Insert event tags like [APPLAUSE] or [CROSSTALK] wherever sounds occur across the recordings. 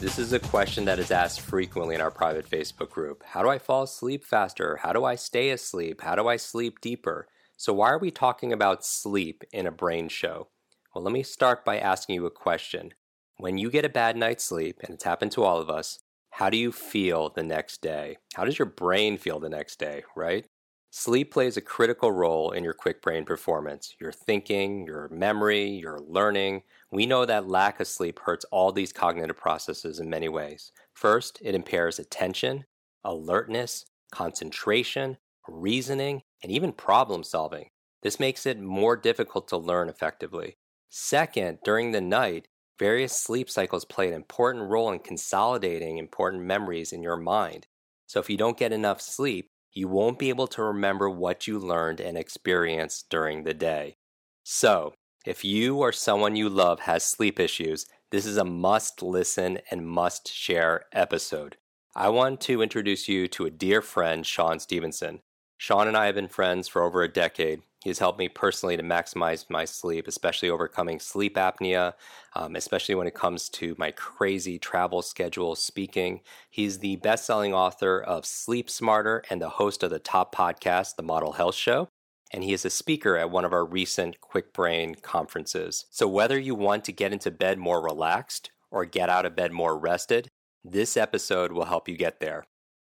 This is a question that is asked frequently in our private Facebook group. How do I fall asleep faster? How do I stay asleep? How do I sleep deeper? So, why are we talking about sleep in a brain show? Well, let me start by asking you a question. When you get a bad night's sleep, and it's happened to all of us, how do you feel the next day? How does your brain feel the next day, right? Sleep plays a critical role in your Kwik Brain performance, your thinking, your memory, your learning. We know that lack of sleep hurts all these cognitive processes in many ways. First, it impairs attention, alertness, concentration, reasoning, and even problem solving. This makes it more difficult to learn effectively. Second, during the night, various sleep cycles play an important role in consolidating important memories in your mind. So if you don't get enough sleep, you won't be able to remember what you learned and experienced during the day. So, if you or someone you love has sleep issues, this is a must listen and must share episode. I want to introduce you to a dear friend, Shawn Stevenson. Shawn and I have been friends for over a decade. He has helped me personally to maximize my sleep, especially overcoming sleep apnea, um, especially when it comes to my crazy travel schedule speaking. He's the best selling author of Sleep Smarter and the host of the top podcast, The Model Health Show. And he is a speaker at one of our recent Kwik Brain conferences. So, whether you want to get into bed more relaxed or get out of bed more rested, this episode will help you get there.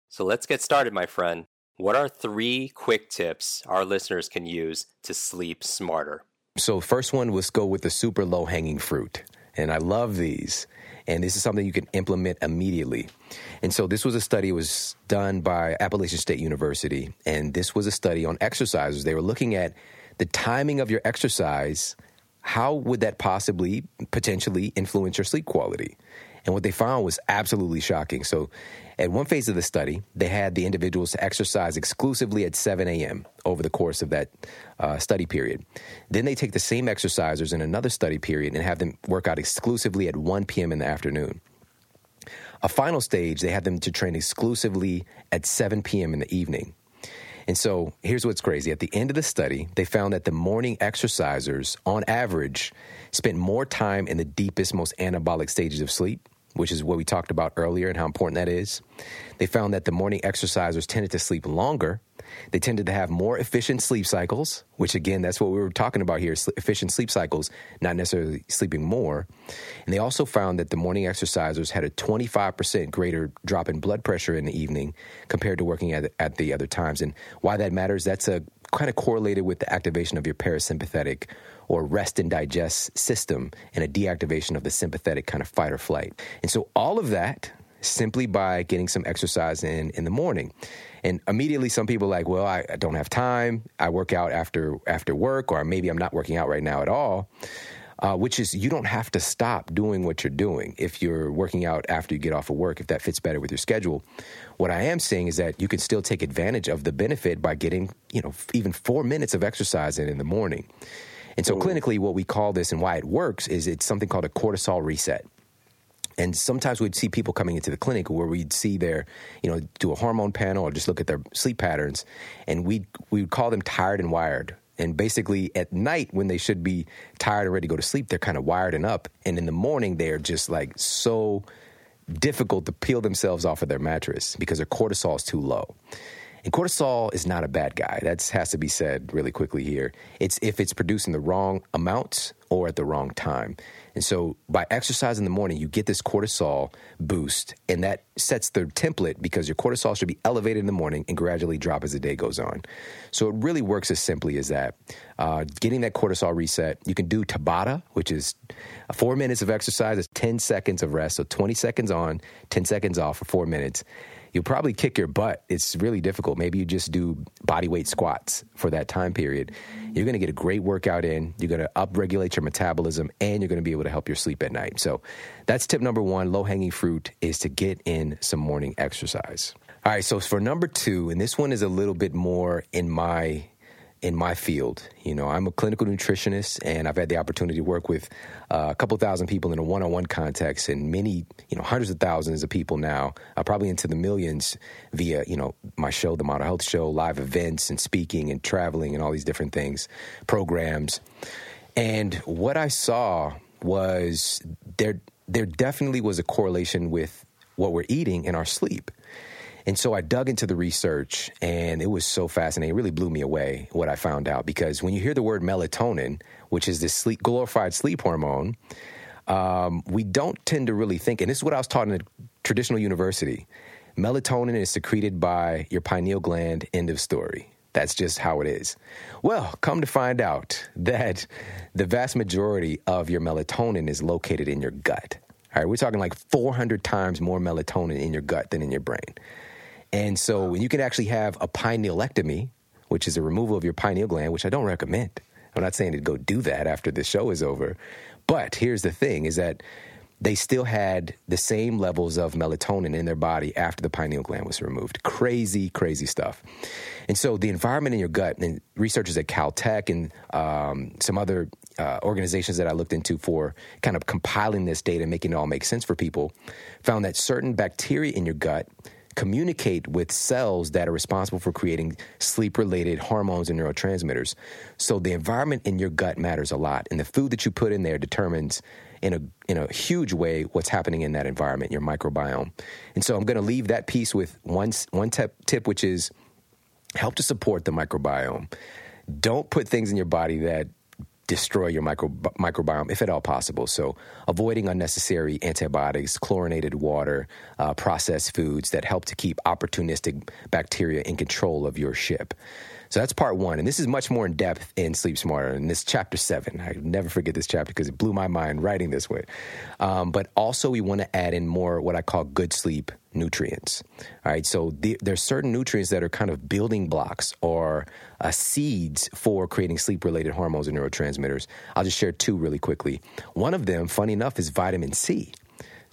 So, let's get started, my friend. What are three quick tips our listeners can use to sleep smarter? So, first one was go with the super low hanging fruit. And I love these. And this is something you can implement immediately. And so, this was a study was done by Appalachian State University. And this was a study on exercises. They were looking at the timing of your exercise. How would that possibly potentially influence your sleep quality? And what they found was absolutely shocking. So, at one phase of the study, they had the individuals to exercise exclusively at 7 a.m. over the course of that uh, study period. Then they take the same exercisers in another study period and have them work out exclusively at 1 p.m. in the afternoon. A final stage, they had them to train exclusively at 7 p.m. in the evening. And so here's what's crazy. At the end of the study, they found that the morning exercisers, on average, spent more time in the deepest, most anabolic stages of sleep which is what we talked about earlier and how important that is. They found that the morning exercisers tended to sleep longer. They tended to have more efficient sleep cycles, which again, that's what we were talking about here efficient sleep cycles, not necessarily sleeping more. And they also found that the morning exercisers had a 25% greater drop in blood pressure in the evening compared to working at, at the other times. And why that matters, that's a kind of correlated with the activation of your parasympathetic or rest and digest system and a deactivation of the sympathetic kind of fight or flight. And so all of that simply by getting some exercise in in the morning. And immediately some people like, well, I, I don't have time. I work out after after work, or maybe I'm not working out right now at all. Uh, which is you don't have to stop doing what you're doing if you're working out after you get off of work, if that fits better with your schedule. What I am saying is that you can still take advantage of the benefit by getting, you know, even four minutes of exercise in in the morning. And so, Ooh. clinically, what we call this and why it works is it's something called a cortisol reset. And sometimes we'd see people coming into the clinic where we'd see their, you know, do a hormone panel or just look at their sleep patterns, and we we would call them tired and wired. And basically, at night when they should be tired and ready to go to sleep, they're kind of wired and up, and in the morning they're just like so difficult to peel themselves off of their mattress because their cortisol is too low. And cortisol is not a bad guy. That has to be said really quickly here. It's if it's producing the wrong amounts or at the wrong time. And so by exercise in the morning, you get this cortisol boost, and that sets the template because your cortisol should be elevated in the morning and gradually drop as the day goes on. So it really works as simply as that. Uh, getting that cortisol reset, you can do Tabata, which is four minutes of exercise, is 10 seconds of rest. So 20 seconds on, 10 seconds off for four minutes you'll probably kick your butt. It's really difficult. Maybe you just do body weight squats for that time period. You're going to get a great workout in. You're going to upregulate your metabolism and you're going to be able to help your sleep at night. So that's tip number one low hanging fruit is to get in some morning exercise. All right, so for number two, and this one is a little bit more in my in my field. You know, I'm a clinical nutritionist, and I've had the opportunity to work with uh, a couple thousand people in a one-on-one context, and many, you know, hundreds of thousands of people now, uh, probably into the millions, via you know my show, the Model Health Show, live events, and speaking, and traveling, and all these different things, programs. And what I saw was there there definitely was a correlation with what we're eating and our sleep. And so I dug into the research, and it was so fascinating. It really blew me away what I found out because when you hear the word melatonin, which is this sleep, glorified sleep hormone, um, we don't tend to really think, and this is what I was taught in a traditional university melatonin is secreted by your pineal gland, end of story. That's just how it is. Well, come to find out [LAUGHS] that the vast majority of your melatonin is located in your gut. All right, we're talking like 400 times more melatonin in your gut than in your brain. And so you can actually have a pinealectomy, which is a removal of your pineal gland, which I don't recommend. I'm not saying to go do that after the show is over. But here's the thing is that they still had the same levels of melatonin in their body after the pineal gland was removed. Crazy, crazy stuff. And so the environment in your gut, and researchers at Caltech and um, some other uh, organizations that I looked into for kind of compiling this data, and making it all make sense for people, found that certain bacteria in your gut communicate with cells that are responsible for creating sleep related hormones and neurotransmitters. So the environment in your gut matters a lot, and the food that you put in there determines in a in a huge way what's happening in that environment, your microbiome. And so I'm going to leave that piece with one one tip, tip which is help to support the microbiome. Don't put things in your body that destroy your micro, microbiome if at all possible. So, avoiding unnecessary antibiotics, chlorinated water, uh, processed foods that help to keep opportunistic bacteria in control of your ship. So that's part one. And this is much more in depth in Sleep Smarter. And this chapter seven, I never forget this chapter because it blew my mind writing this way. Um, but also, we want to add in more what I call good sleep nutrients. All right. So the, there's certain nutrients that are kind of building blocks or uh, seeds for creating sleep related hormones and neurotransmitters. I'll just share two really quickly. One of them, funny enough, is vitamin C.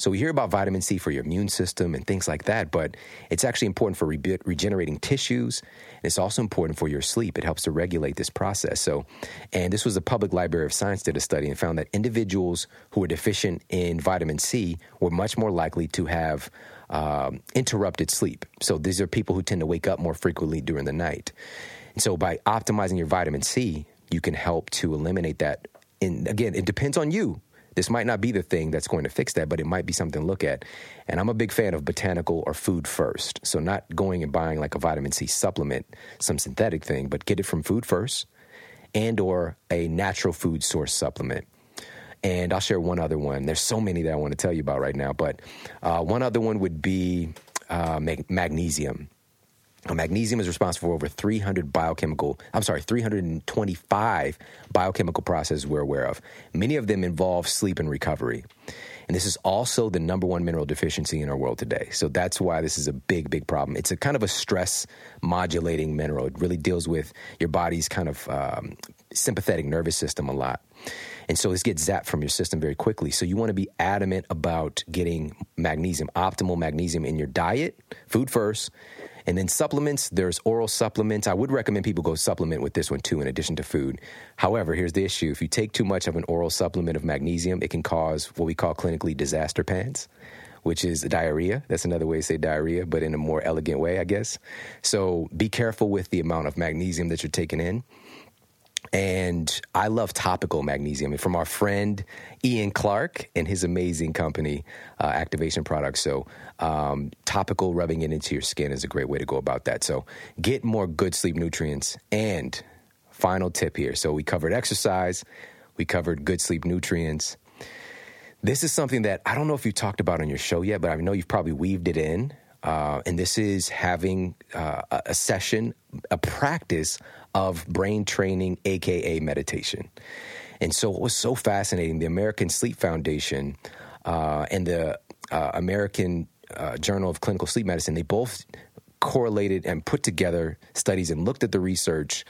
So we hear about vitamin C for your immune system and things like that, but it's actually important for re- regenerating tissues. And it's also important for your sleep. It helps to regulate this process. So, and this was the Public Library of Science did a study and found that individuals who were deficient in vitamin C were much more likely to have um, interrupted sleep. So these are people who tend to wake up more frequently during the night. And so by optimizing your vitamin C, you can help to eliminate that. And again, it depends on you this might not be the thing that's going to fix that, but it might be something to look at. And I'm a big fan of botanical or food first. So not going and buying like a vitamin C supplement, some synthetic thing, but get it from food first and or a natural food source supplement. And I'll share one other one. There's so many that I want to tell you about right now, but uh, one other one would be uh, mag- magnesium. Magnesium is responsible for over 300 biochemical, I'm sorry, 325 biochemical processes we're aware of. Many of them involve sleep and recovery. And this is also the number one mineral deficiency in our world today. So that's why this is a big, big problem. It's a kind of a stress modulating mineral. It really deals with your body's kind of um, sympathetic nervous system a lot. And so this gets zapped from your system very quickly. So you want to be adamant about getting magnesium, optimal magnesium in your diet, food first and then supplements, there's oral supplements. I would recommend people go supplement with this one too, in addition to food. However, here's the issue if you take too much of an oral supplement of magnesium, it can cause what we call clinically disaster pants which is diarrhea. That's another way to say diarrhea, but in a more elegant way, I guess. So be careful with the amount of magnesium that you're taking in. And I love topical magnesium from our friend Ian Clark and his amazing company, uh, Activation Products. So, um, topical rubbing it into your skin is a great way to go about that. So, get more good sleep nutrients. And final tip here. So, we covered exercise, we covered good sleep nutrients. This is something that I don't know if you talked about on your show yet, but I know you've probably weaved it in. Uh, and this is having uh, a session, a practice of brain training, aka meditation. And so it was so fascinating. The American Sleep Foundation uh, and the uh, American uh, Journal of Clinical Sleep Medicine, they both correlated and put together studies and looked at the research.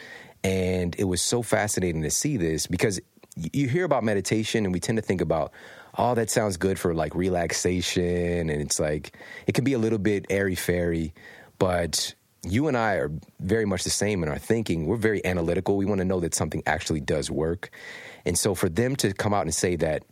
And it was so fascinating to see this because you hear about meditation and we tend to think about, oh, that sounds good for like relaxation. And it's like, it can be a little bit airy fairy. but you and I are very much the same in our thinking. We're very analytical. We want to know that something actually does work. And so for them to come out and say that,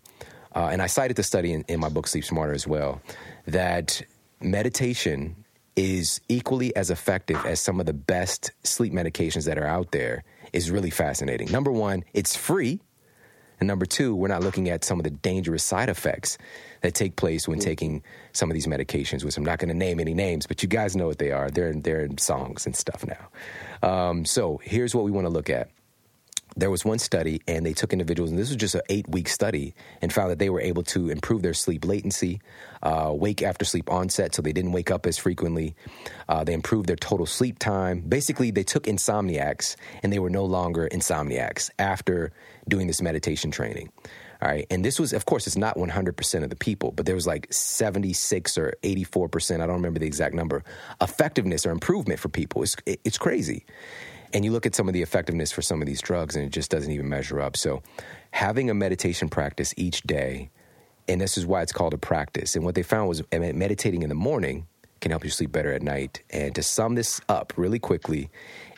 uh, and I cited the study in, in my book, Sleep Smarter, as well, that meditation is equally as effective as some of the best sleep medications that are out there is really fascinating. Number one, it's free. And number two, we're not looking at some of the dangerous side effects that take place when taking some of these medications, which I'm not going to name any names, but you guys know what they are. They're, they're in songs and stuff now. Um, so here's what we want to look at there was one study and they took individuals and this was just an eight week study and found that they were able to improve their sleep latency uh, wake after sleep onset so they didn't wake up as frequently. Uh, they improved their total sleep time. Basically they took insomniacs and they were no longer insomniacs after doing this meditation training. All right and this was of course it's not 100% of the people but there was like 76 or 84% i don't remember the exact number effectiveness or improvement for people. It's, it's crazy and you look at some of the effectiveness for some of these drugs, and it just doesn't even measure up. So, having a meditation practice each day, and this is why it's called a practice. And what they found was meditating in the morning can help you sleep better at night. And to sum this up really quickly,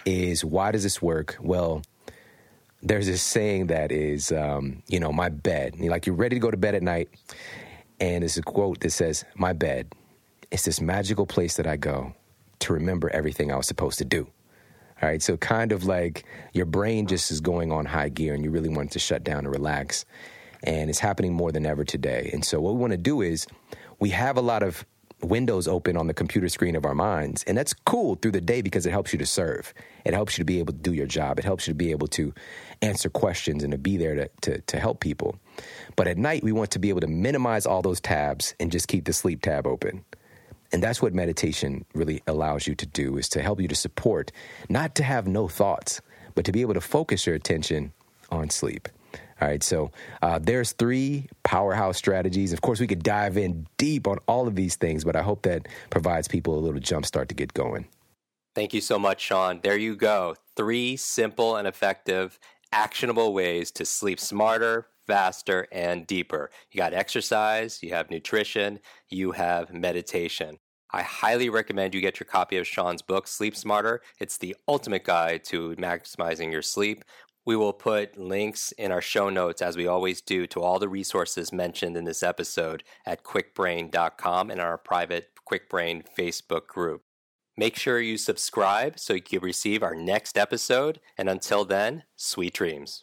is why does this work? Well, there's this saying that is, um, you know, my bed. You're like you're ready to go to bed at night, and there's a quote that says, "My bed, it's this magical place that I go to remember everything I was supposed to do." All right, so kind of like your brain just is going on high gear and you really want to shut down and relax. And it's happening more than ever today. And so, what we want to do is we have a lot of windows open on the computer screen of our minds. And that's cool through the day because it helps you to serve. It helps you to be able to do your job. It helps you to be able to answer questions and to be there to, to, to help people. But at night, we want to be able to minimize all those tabs and just keep the sleep tab open. And that's what meditation really allows you to do is to help you to support, not to have no thoughts, but to be able to focus your attention on sleep. All right, so uh, there's three powerhouse strategies. Of course, we could dive in deep on all of these things, but I hope that provides people a little jumpstart to get going. Thank you so much, Shawn. There you go. Three simple and effective, actionable ways to sleep smarter, faster, and deeper. You got exercise, you have nutrition, you have meditation. I highly recommend you get your copy of Shawn's book, Sleep Smarter. It's the ultimate guide to maximizing your sleep. We will put links in our show notes, as we always do, to all the resources mentioned in this episode at kwikbrain.com and our private KwikBrain Facebook group. Make sure you subscribe so you can receive our next episode. And until then, sweet dreams.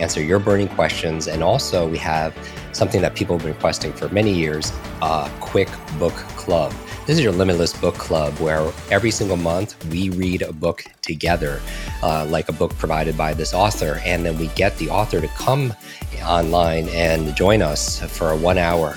answer your burning questions, and also we have something that people have been requesting for many years a quick book club. This is your limitless book club where every single month we read a book together, uh, like a book provided by this author. And then we get the author to come online and join us for a one hour